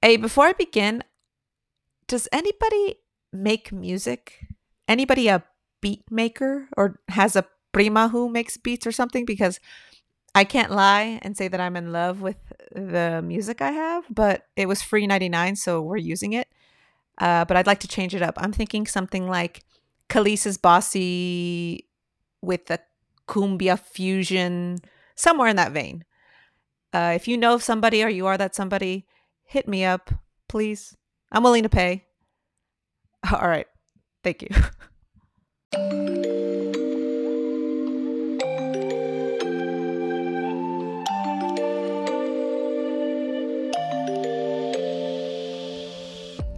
Hey, before I begin, does anybody make music? Anybody a beat maker or has a prima who makes beats or something? Because I can't lie and say that I'm in love with the music I have, but it was free 99, so we're using it. Uh, but I'd like to change it up. I'm thinking something like Kelis's Bossy with a cumbia fusion, somewhere in that vein. Uh, if you know of somebody or you are that somebody, hit me up, please. I'm willing to pay. All right. Thank you.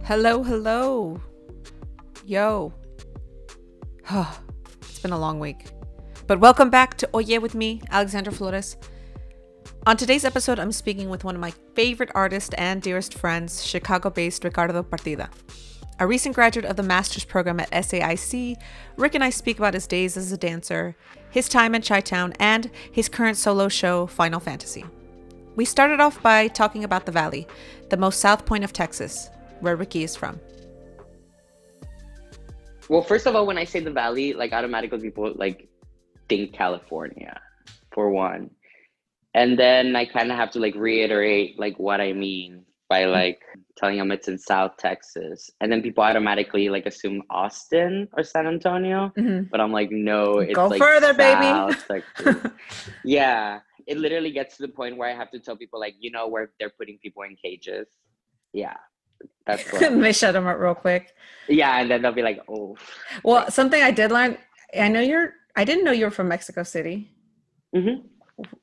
hello, hello. Yo. it's been a long week. But welcome back to Oye with me, Alexandra Flores. On today's episode, I'm speaking with one of my favorite artists and dearest friends, Chicago based Ricardo Partida. A recent graduate of the master's program at SAIC, Rick and I speak about his days as a dancer, his time in Chi Town, and his current solo show, Final Fantasy. We started off by talking about the Valley, the most south point of Texas, where Ricky is from. Well, first of all, when I say the Valley, like automatically people like think California, for one, and then I kind of have to like reiterate like what I mean by mm-hmm. like telling them it's in South Texas, and then people automatically like assume Austin or San Antonio, mm-hmm. but I'm like, no, it's go like further, South baby. yeah, it literally gets to the point where I have to tell people like, you know, where they're putting people in cages. Yeah, that's they shut them up real quick. Yeah, and then they'll be like, oh. Well, something I did learn. I know you're. I didn't know you were from Mexico City. Mm-hmm.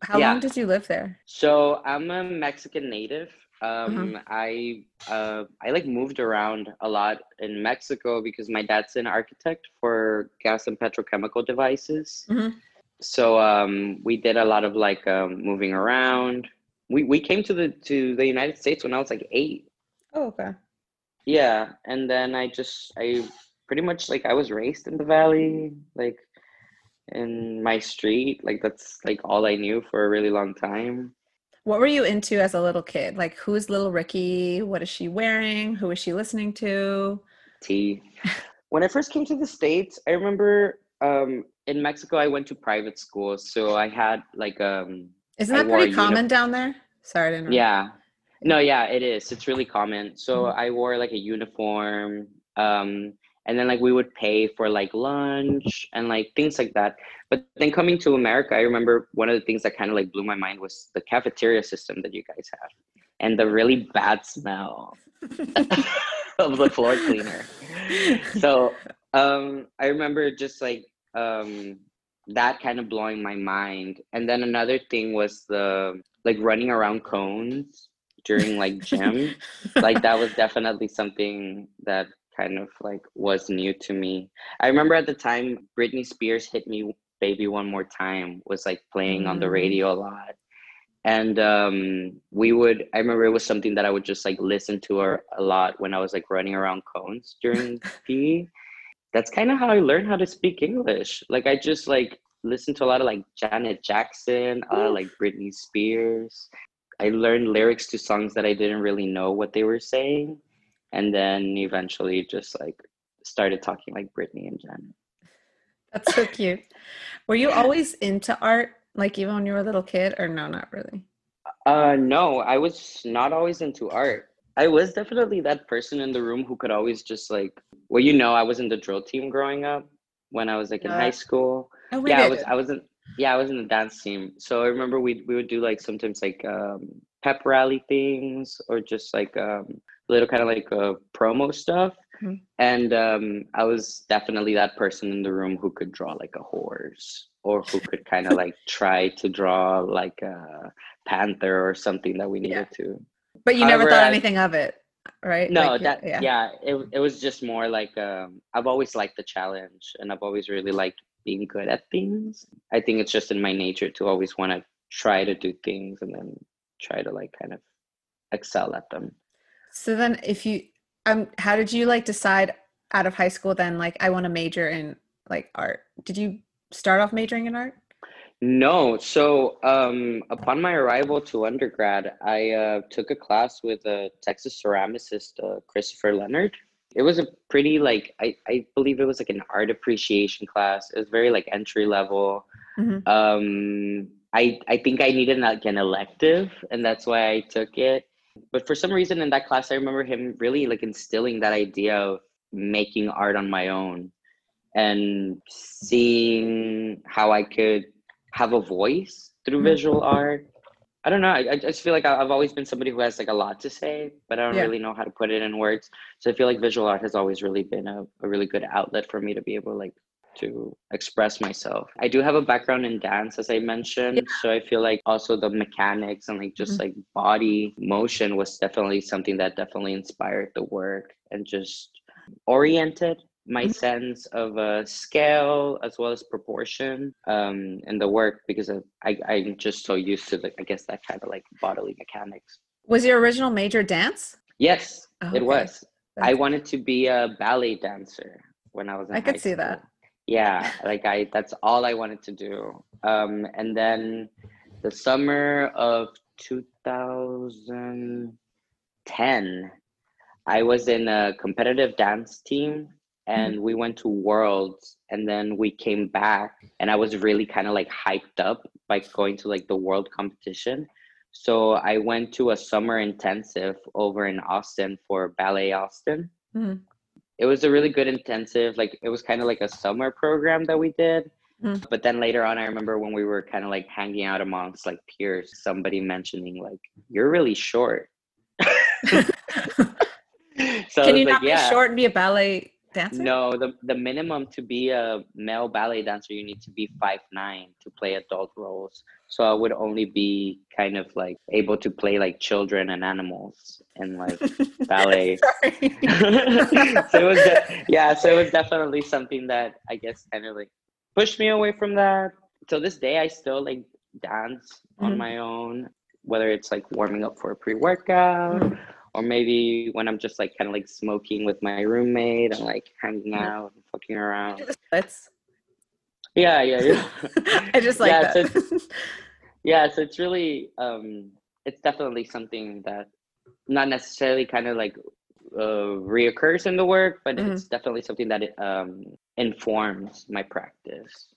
How yeah. long did you live there? So I'm a Mexican native. Um, uh-huh. I uh, I like moved around a lot in Mexico because my dad's an architect for gas and petrochemical devices. Mm-hmm. So um, we did a lot of like um, moving around. We we came to the to the United States when I was like eight. Oh, okay. Yeah, and then I just I pretty much like I was raised in the valley, like in my street. Like that's like all I knew for a really long time. What were you into as a little kid? Like who's little Ricky? What is she wearing? Who is she listening to? T. when I first came to the States, I remember um in Mexico I went to private school. So I had like um Isn't that pretty common down there? Sorry to interrupt. Yeah. No, yeah, it is. It's really common. So mm-hmm. I wore like a uniform. Um, and then like we would pay for like lunch and like things like that. But then coming to America, I remember one of the things that kind of like blew my mind was the cafeteria system that you guys have and the really bad smell of the floor cleaner. So um, I remember just like um, that kind of blowing my mind. And then another thing was the like running around cones during like gym like that was definitely something that kind of like was new to me i remember at the time britney spears hit me baby one more time was like playing mm. on the mm. radio a lot and um, we would i remember it was something that i would just like listen to her a lot when i was like running around cones during PE. that's kind of how i learned how to speak english like i just like listened to a lot of like janet jackson a lot of like britney spears I learned lyrics to songs that I didn't really know what they were saying, and then eventually just like started talking like Britney and Janet. That's so cute. Were you always into art, like even when you were a little kid, or no, not really? Uh, no, I was not always into art. I was definitely that person in the room who could always just like, well, you know, I was in the drill team growing up when I was like in uh, high school. Oh, yeah, I was. I was in yeah, I was in the dance team. So I remember we we would do like sometimes like um, pep rally things or just like um, little kind of like uh, promo stuff. Mm-hmm. And um, I was definitely that person in the room who could draw like a horse or who could kind of like try to draw like a panther or something that we needed yeah. to. But you However, never thought I, anything of it, right? No, like, that yeah. yeah, it it was just more like um, I've always liked the challenge and I've always really liked being good at things. I think it's just in my nature to always want to try to do things and then try to like kind of excel at them. So then if you um how did you like decide out of high school then like I want to major in like art? Did you start off majoring in art? No. So, um, upon my arrival to undergrad, I uh, took a class with a Texas ceramicist, uh, Christopher Leonard. It was a pretty like I, I believe it was like an art appreciation class. It was very like entry level. Mhm. Um, I I think I needed like an elective, and that's why I took it. But for some reason in that class, I remember him really like instilling that idea of making art on my own and seeing how I could have a voice through Mhm. visual art. I don't know. I, I just feel like I've always been somebody who has like a lot to say, but I don't Yeah. really know how to put it in words. So I feel like visual art has always really been a, a really good outlet for me to be able to like to express myself. I do have a background in dance, as I mentioned. So I feel like also the mechanics and like just Mhm. like body motion was definitely something that definitely inspired the work and just oriented my Mhm. sense of uh, scale as well as proportion um, in the work because of, I, I'm just so used to the, I guess that kind of like bodily mechanics. Was your original major dance? Yes, Oh, it okay. was. I wanted to be a ballet dancer when I was in I could see that. Yeah, like I that's all I wanted to do. Um, and then the summer of 2010, I was in a competitive dance team and we went to Worlds and then we came back and I was really kind of like hyped up by going to like the world competition. So I went to a summer intensive over in Austin for Ballet Austin. Mhm. It was a really good intensive, like it was kind of like a summer program that we did. Mhm. But then later on, I remember when we were kind of like hanging out amongst like peers, somebody mentioning like, "You're really short." so Can you like, not yeah. be short and be a ballet dancer? No, the, the minimum to be a male ballet dancer, you need to be five nine to play adult roles. So I would only be kind of like able to play like children and animals and like ballet. So it was, de- yeah. So it was definitely something that I guess kind of like pushed me away from that. Till this day, I still like dance on Mhm. my own, whether it's like warming up for a pre-workout Mhm. Or maybe when I'm just like kind of like smoking with my roommate and like hanging out and fucking around. Splits. Yeah, yeah, yeah. I just like Yeah, so that. yeah, so it's really um it's definitely something that not necessarily kind of like uh reoccurs in the work, but Mhm. it's definitely something that it um informs my practice.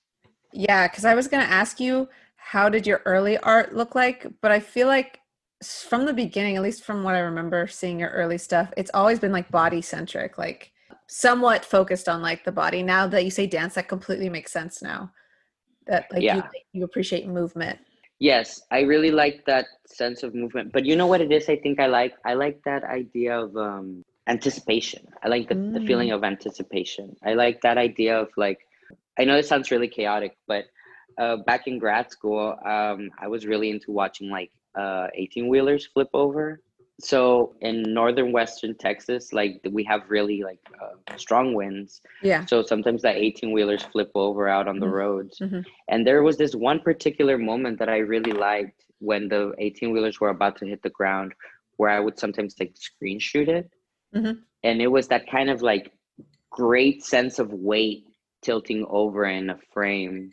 yeah, because I was going to ask you, how did your early art look like? But I feel like from the beginning, at least from what I remember seeing your early stuff, it's always been like body centric, like somewhat focused on like the body. Now that you say dance, that completely makes sense now. That like you, Yeah. you appreciate movement. Yes, I really like that sense of movement. But you know what it is I think I like? I like that idea of um anticipation. I like the, the feeling of anticipation. I like that idea of like I know it sounds really chaotic, but uh, back in grad school, um, I was really into watching like uh, 18 wheelers flip over. So in northern western Texas, like we have really like uh, strong winds. Yeah. So sometimes that 18 wheelers flip over out on the Mhm. roads. Mhm. And there was this one particular moment that I really liked when the 18 wheelers were about to hit the ground, where I would sometimes like screen shoot it. Mhm. And it was that kind of like great sense of weight tilting over in a frame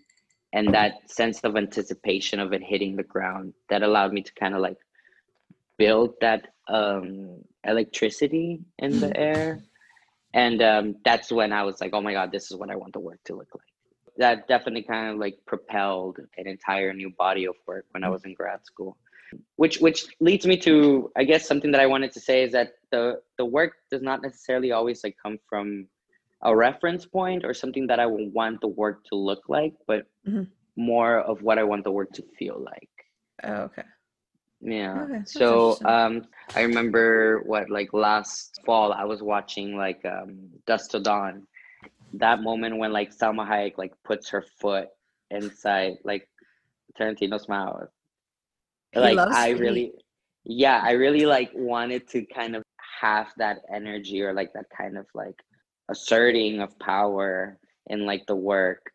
and that sense of anticipation of it hitting the ground that allowed me to kind of like build that um electricity in the air. And um that's when i was like oh my god this is what i want the work to look like. That definitely kind of like propelled an entire new body of work when i was in grad school. Which which leads me to i guess something that i wanted to say is that the the work does not necessarily always like come from a reference point or something that i want the work to look like but Mhm. more of what i want the work to feel like Oh, okay. yeah. Okay, so um I remember what like last fall I was watching like um Dusk to Dawn. That moment when like Salma Hayek like puts her foot inside like Tarantino's mouth. Like I feet. really yeah, I really like wanted to kind of have that energy or like that kind of like asserting of power in like the work.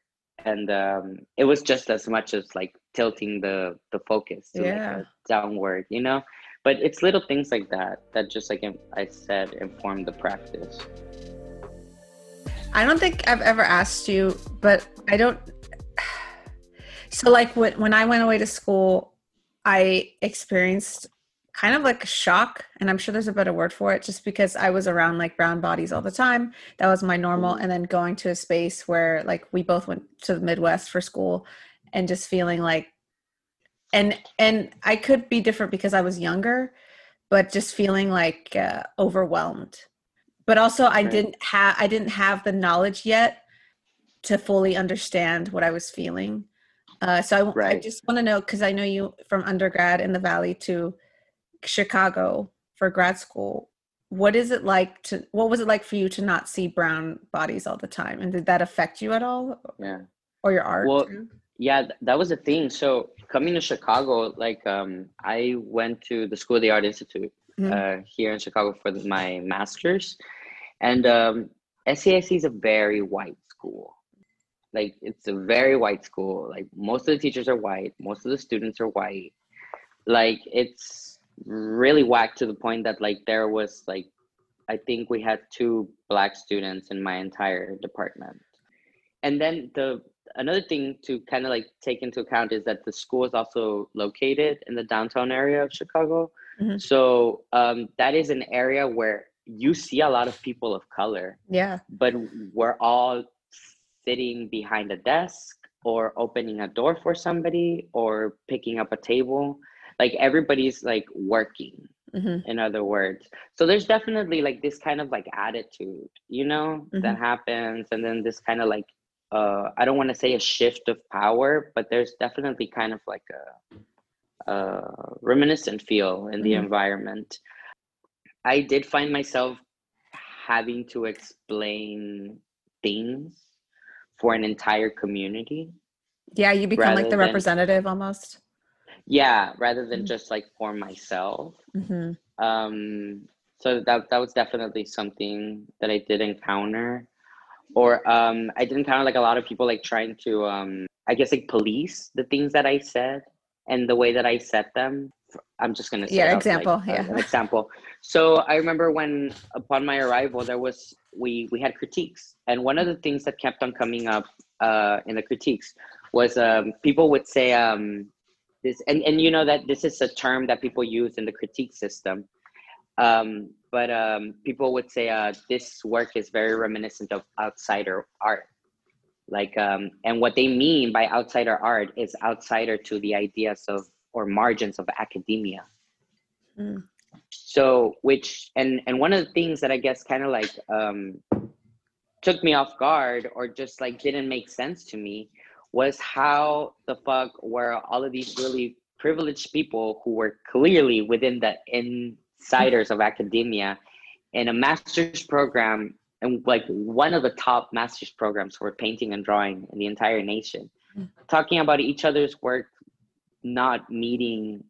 And um it was just as much as like tilting the the focus to Yeah. like downward, you know? But it's little things like that that just like I said inform the practice. I don't think I've ever asked you, but I don't. So, like when when I went away to school, I experienced kind of like a shock, and I'm sure there's a better word for it, just because I was around like brown bodies all the time. That was my normal, and then going to a space where like we both went to the Midwest for school, and just feeling like, and and I could be different because I was younger, but just feeling like uh, overwhelmed. But also, I didn't have I didn't have the knowledge yet to fully understand what I was feeling. Uh, so I, w- I Right. just want to know because I know you from undergrad in the Valley to Chicago for grad school. What is it like to? What was it like for you to not see brown bodies all the time, and did that affect you at all, Yeah. or your art? Well, too? Yeah, that was the thing. So coming to Chicago, like um, I went to the School of the Art Institute Mhm. uh, here in Chicago for the- my master's, and um, SAIC is a very white school. Like it's a very white school. Like most of the teachers are white, most of the students are white. Like it's really whack to the point that like there was like I think we had two black students in my entire department. And then the another thing to kind of like take into account is that the school is also located in the downtown area of Chicago. Mhm. So um, that is an area where you see a lot of people of color, Yeah. but we're all sitting behind a desk or opening a door for somebody or picking up a table. Like everybody's like working hmm in other words so there's definitely like this kind of like attitude you know that happens and then this kind of like uh i don't want to say a shift of power but there's definitely kind of like a, a reminiscent feel in the Mhm. environment i did find myself having to explain things for an entire community Yeah, you become like the than- representative almost. Yeah rather than Mhm. just like for myself. Hmm um so that that was definitely something that i did encounter. Or um i did encounter like a lot of people like trying to um i guess like police the things that i said and the way that i said them. I'm just gonna say Yeah, example, like, yeah. example. So i remember when upon my arrival there was we we had critiques. And one of the things that kept on coming up uh in the critiques was um people would say um this and, and you know that this is a term that people use in the critique system. Um, but um, people would say uh, this work is very reminiscent of outsider art. Like um, and what they mean by outsider art is outsider to the ideas of or margins of academia. Mm. so which and and one of the things that i guess kind of like um took me off guard or just like didn't make sense to me was how the fuck were all of these really privileged people who were clearly within the insiders of academia in a master's program and like one of the top master's programs for painting and drawing in the entire nation Mm. talking about each other's work not meeting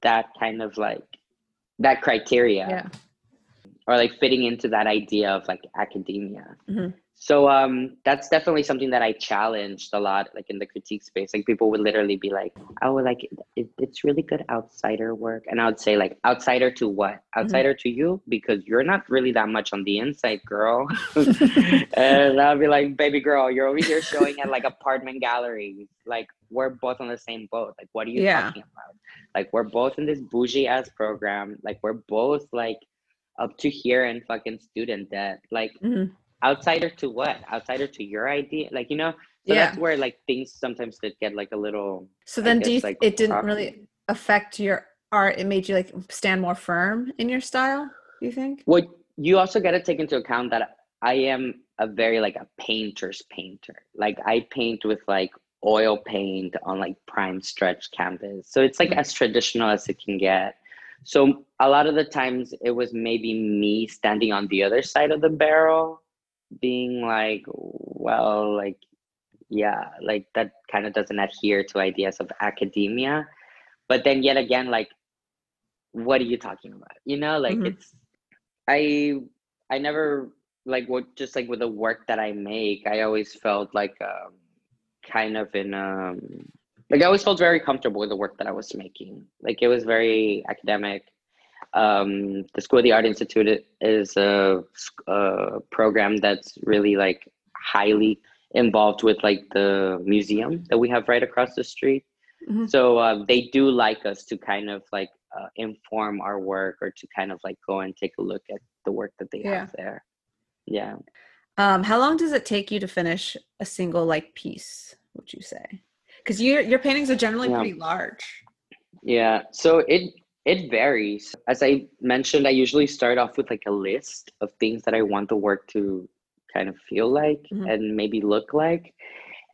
that kind of like that criteria Yeah. or like fitting into that idea of like academia. Mhm. So um that's definitely something that I challenged a lot like in the critique space. Like people would literally be like, "Oh, like it, it's really good outsider work." And I would say like, "Outsider to what? Outsider to you because you're not really that much on the inside, girl." and I'll be like, "Baby girl, you're over here showing at like apartment galleries. Like we're both on the same boat. Like what are you Yeah. talking about? Like we're both in this bougie ass program. Like we're both like up to here in fucking student debt. Like Mhm. Outsider to what? Outsider to your idea? Like you know. So Yeah. that's where like things sometimes did get like a little. So then, do you? guess, like, it didn't really affect your art. It made you like stand more firm in your style. Do you think? Well, you also got to take into account that I am a very like a painter's painter. Like I paint with like oil paint on like prime stretch canvas. So it's like Mhm. as traditional as it can get. So a lot of the times it was maybe me standing on the other side of the barrel, being like, well, like, yeah, like that kind of doesn't adhere to ideas of academia. But then yet again, like, what are you talking about? You know, like Mhm. it's I I never like what just like with the work that I make, I always felt like um kind of in um like I always felt very comfortable with the work that I was making. Like it was very academic. Um, the School of the Art Institute is a program that's really like highly involved with like the museum that we have right across the street. Mhm. So uh, they do like us to kind of like uh, inform our work or to kind of like go and take a look at the work that they Yeah. have there. Yeah. Um, how long does it take you to finish a single like piece? Would you say? Because your your paintings are generally Yeah. pretty large. Yeah, so it it varies. As I mentioned, I usually start off with like a list of things that I want the work to kind of feel like Mhm. and maybe look like.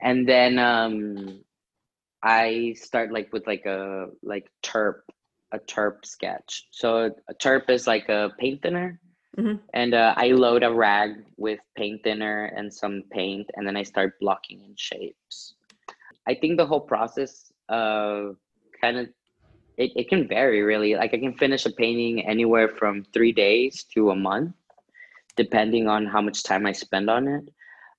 And then um I start like with like a like terp a terp sketch. So a terp is like a paint thinner. Mhm. And uh, I load a rag with paint thinner and some paint, and then I start blocking in shapes. I think the whole process uh, kind of it, it can vary really. Like I can finish a painting anywhere from three days to a month, depending on how much time I spend on it.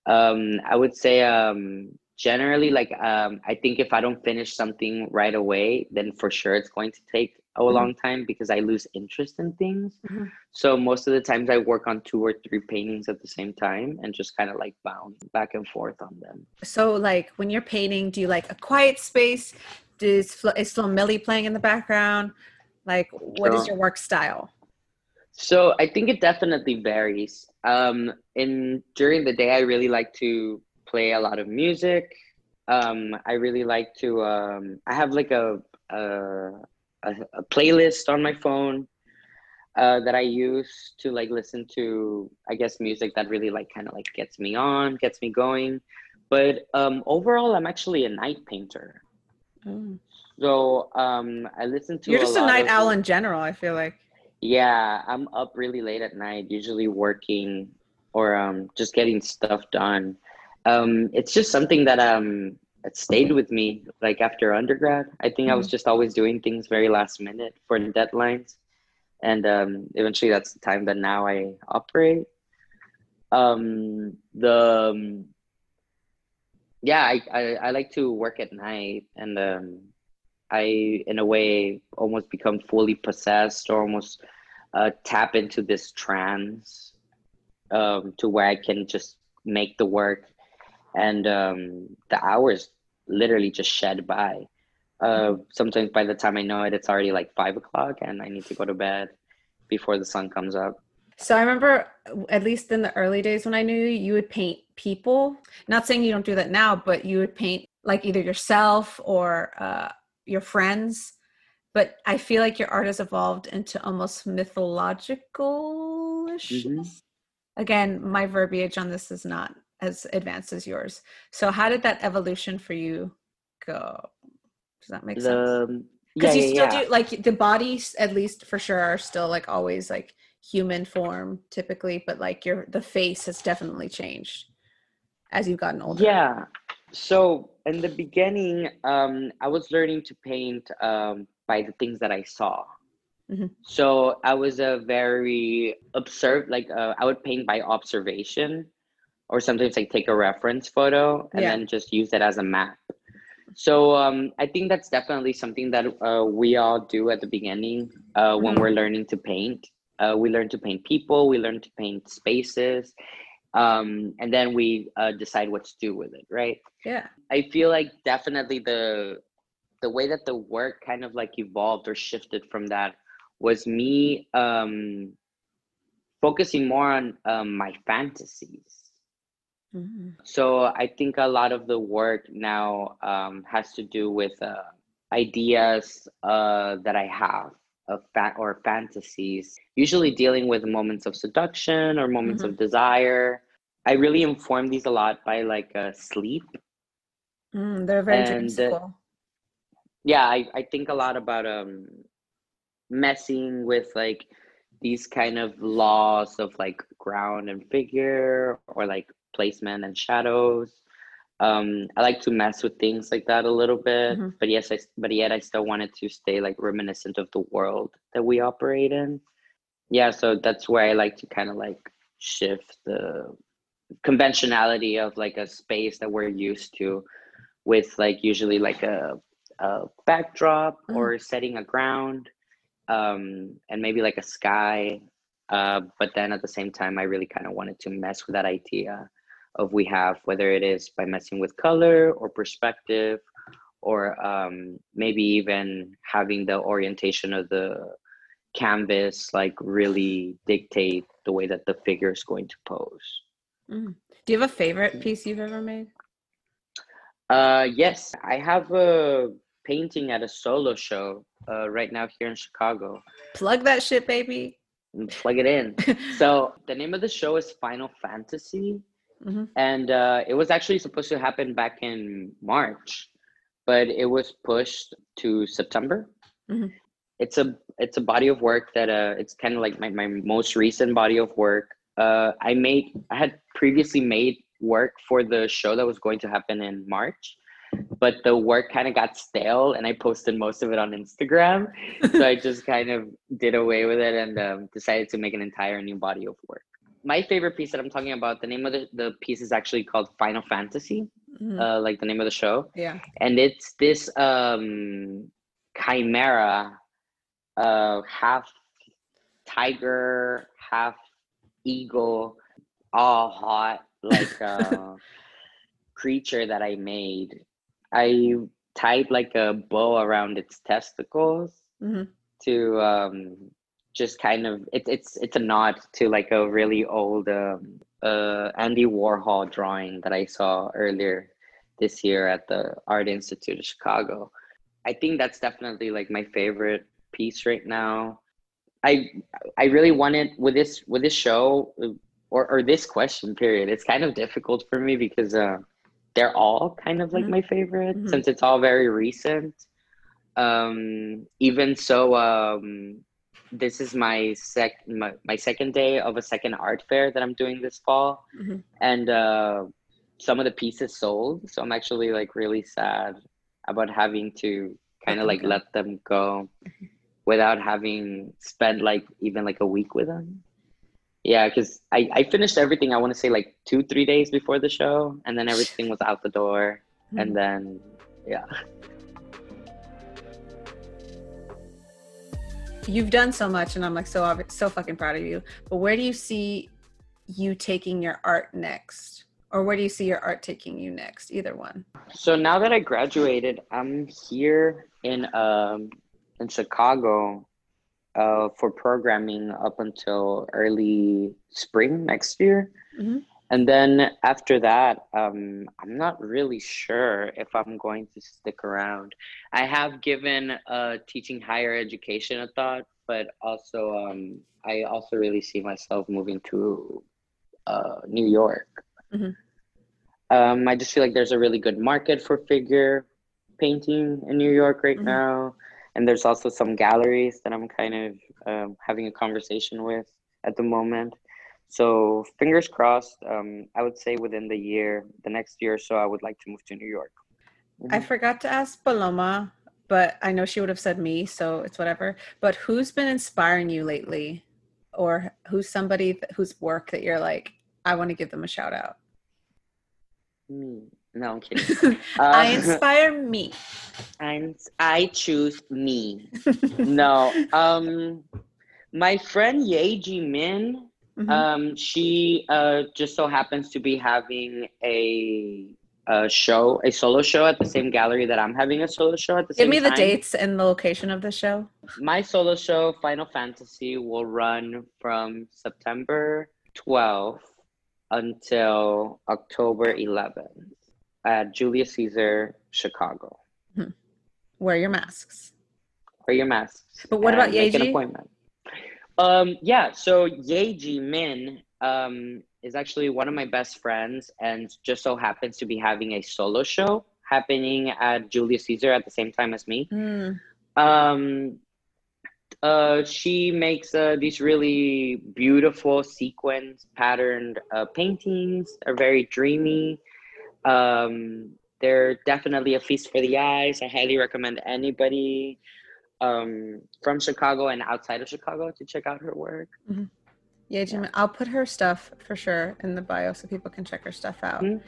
Um, I would say um, generally like um, I think if I don't finish something right away, then for sure it's going to take a Mhm. long time because I lose interest in things. Mhm. So most of the times I work on two or three paintings at the same time and just kind of like bounce back and forth on them. So, like when you're painting, do you like a quiet space? Flo- is Flo Milli playing in the background? Like, what is your work style? So I think it definitely varies. Um, in during the day, I really like to play a lot of music. Um, I really like to. Um, I have like a a, a a playlist on my phone uh, that I use to like listen to. I guess music that really like kind of like gets me on, gets me going. But um, overall, I'm actually a night painter. So um, I listen to. You're just a lot night owl in general. I feel like. yeah, I'm up really late at night, usually working or um, just getting stuff done. Um, it's just something that um that stayed with me like after undergrad. I think I was just always doing things very last minute for deadlines, and um, eventually that's the time that now I operate. Um, the um, yeah, I, I I like to work at night, and um, I, in a way, almost become fully possessed or almost uh, tap into this trance um, to where I can just make the work and um, the hours literally just shed by. Uh, sometimes by the time I know it, it's already like five o'clock and I need to go to bed before the sun comes up. So I remember, at least in the early days when I knew you, you would paint people. Not saying you don't do that now, but you would paint like either yourself or uh, your friends. But I feel like your art has evolved into almost mythological Mhm. Again, my verbiage on this is not as advanced as yours. So how did that evolution for you go? Does that make sense? The yeah, Because you yeah, still yeah. do like the bodies, at least for sure, are still like always like human form typically, but like your the face has definitely changed as you've gotten older. Yeah. So in the beginning, um, I was learning to paint um, by the things that I saw. Mhm. So I was a very observed, like uh, I would paint by observation, or sometimes like take a reference photo and Yeah. then just use it as a map. So um, I think that's definitely something that uh, we all do at the beginning uh, when Mhm. we're learning to paint. Uh, we learn to paint people, we learn to paint spaces, um, and then we uh, decide what to do with it, right? Yeah. I feel like definitely the the way that the work kind of like evolved or shifted from that was me um, focusing more on um, my fantasies. mm-hmm. So I think a lot of the work now um, has to do with uh, ideas uh, that I have of fa- or fantasies, usually dealing with moments of seduction or moments Mhm. of desire. I really inform these a lot by like uh, sleep. Mm, they're very And, uh. Yeah, I, I think a lot about um messing with like these kind of laws of like ground and figure or like placement and shadows. Um, I like to mess with things like that a little bit, Mhm. but yes, I, but yet I still wanted to stay like reminiscent of the world that we operate in. Yeah, so that's where I like to kind of like shift the conventionality of like a space that we're used to with like usually like a, a backdrop Mhm. or setting a ground um, and maybe like a sky. Uh, but then at the same time, I really kind of wanted to mess with that idea of we have, whether it is by messing with color or perspective, or um, maybe even having the orientation of the canvas like really dictate the way that the figure is going to pose. Mm. Do you have a favorite piece you've ever made? Uh, yes, I have a painting at a solo show uh, right now here in Chicago. Plug that shit, baby. Plug it in. so the name of the show is Final Fantasy, mm-hmm. and uh, it was actually supposed to happen back in March, but it was pushed to September. Mm-hmm. It's a it's a body of work that uh, it's kind of like my, my most recent body of work. Uh, I made I had previously made work for the show that was going to happen in March, but the work kind of got stale and I posted most of it on Instagram. so I just kind of did away with it and um, decided to make an entire new body of work. My favorite piece that I'm talking about, the name of the, the piece is actually called Final Fantasy, mm-hmm. uh, like the name of the show. Yeah. And it's this um, chimera, uh, half tiger, half eagle, all hot like uh, creature that I made. I tied like a bow around its testicles mm-hmm. to um, just kind of it, it's it's a nod to like a really old um, uh, Andy Warhol drawing that I saw earlier this year at the Art Institute of Chicago. I think that's definitely like my favorite piece right now. I I really wanted with this with this show or or this question period it's kind of difficult for me because uh, they're all kind of like mm-hmm. my favorite mm-hmm. since it's all very recent um, even so um, this is my sec my, my second day of a second art fair that i'm doing this fall mm-hmm. and uh, some of the pieces sold so i'm actually like really sad about having to kind of like let them go mm-hmm. Without having spent like even like a week with them yeah because I, I finished everything i want to say like two three days before the show and then everything was out the door mm-hmm. and then yeah. You've done so much and i'm like so so fucking proud of you. But where do you see you taking your art next? Or where do you see your art taking you next either one? So now that i graduated i'm here in um in chicago uh, for programming up until early spring next year. Mm-hmm. And then after that, um, I'm not really sure if I'm going to stick around. I have given uh, teaching higher education a thought, but also um, I also really see myself moving to uh, New York. Mm-hmm. Um, I just feel like there's a really good market for figure painting in New York right mm-hmm. now and there's also some galleries that I'm kind of um, having a conversation with at the moment. So fingers crossed. Um, I would say within the year, the next year or so, I would like to move to New York. Mm-hmm. I forgot to ask Paloma, but I know she would have said me, so it's whatever. But who's been inspiring you lately, or who's somebody th- whose work that you're like, I want to give them a shout out? Me. No, I'm kidding. I uh, inspire me. And I choose me. no. Um my friend Yeji Min, mm-hmm. um, she uh just so happens to be having a a show, a solo show at the same gallery that I'm having a solo show at the Give same Give me the time. dates and the location of the show. My solo show, Final Fantasy, will run from September 12th until October 11th at Julius Caesar, Chicago. Hmm. Wear your masks. Wear your masks. But what about Yeji? Make an appointment. Um, yeah, so Yeji Min um, is actually one of my best friends and just so happens to be having a solo show happening at Julius Caesar at the same time as me. Mm. Um, uh, she makes uh, these really beautiful sequence patterned uh, paintings, are very dreamy. Um, they're definitely a feast for the eyes. I highly recommend anybody um, from Chicago and outside of Chicago to check out her work. Mm-hmm. Yeah, Jim, yeah. I'll put her stuff for sure in the bio so people can check her stuff out. Mm-hmm.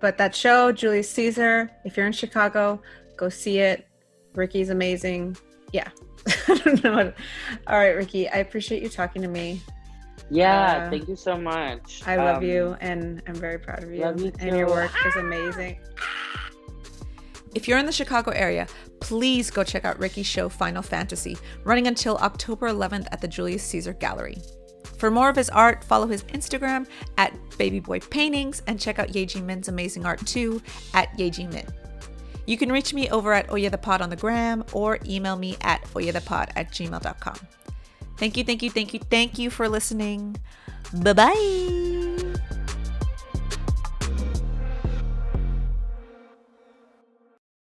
But that show, Julius Caesar, if you're in Chicago, go see it. Ricky's amazing. Yeah. I don't know. All right, Ricky, I appreciate you talking to me. Yeah, Uh, thank you so much. I love Um, you, and I'm very proud of you. love you and your work is amazing. If you're in the Chicago area, please go check out Ricky's show Final Fantasy, running until October 11th at the Julius Caesar Gallery. For more of his art, follow his Instagram at Babyboy Paintings and check out Yeji Min's amazing art too at Yeji Min. You can reach me over at Oye the Pod on the gram or email me at oyethepod at gmail.com. Thank you, thank you, thank you, thank you for listening. Bye bye.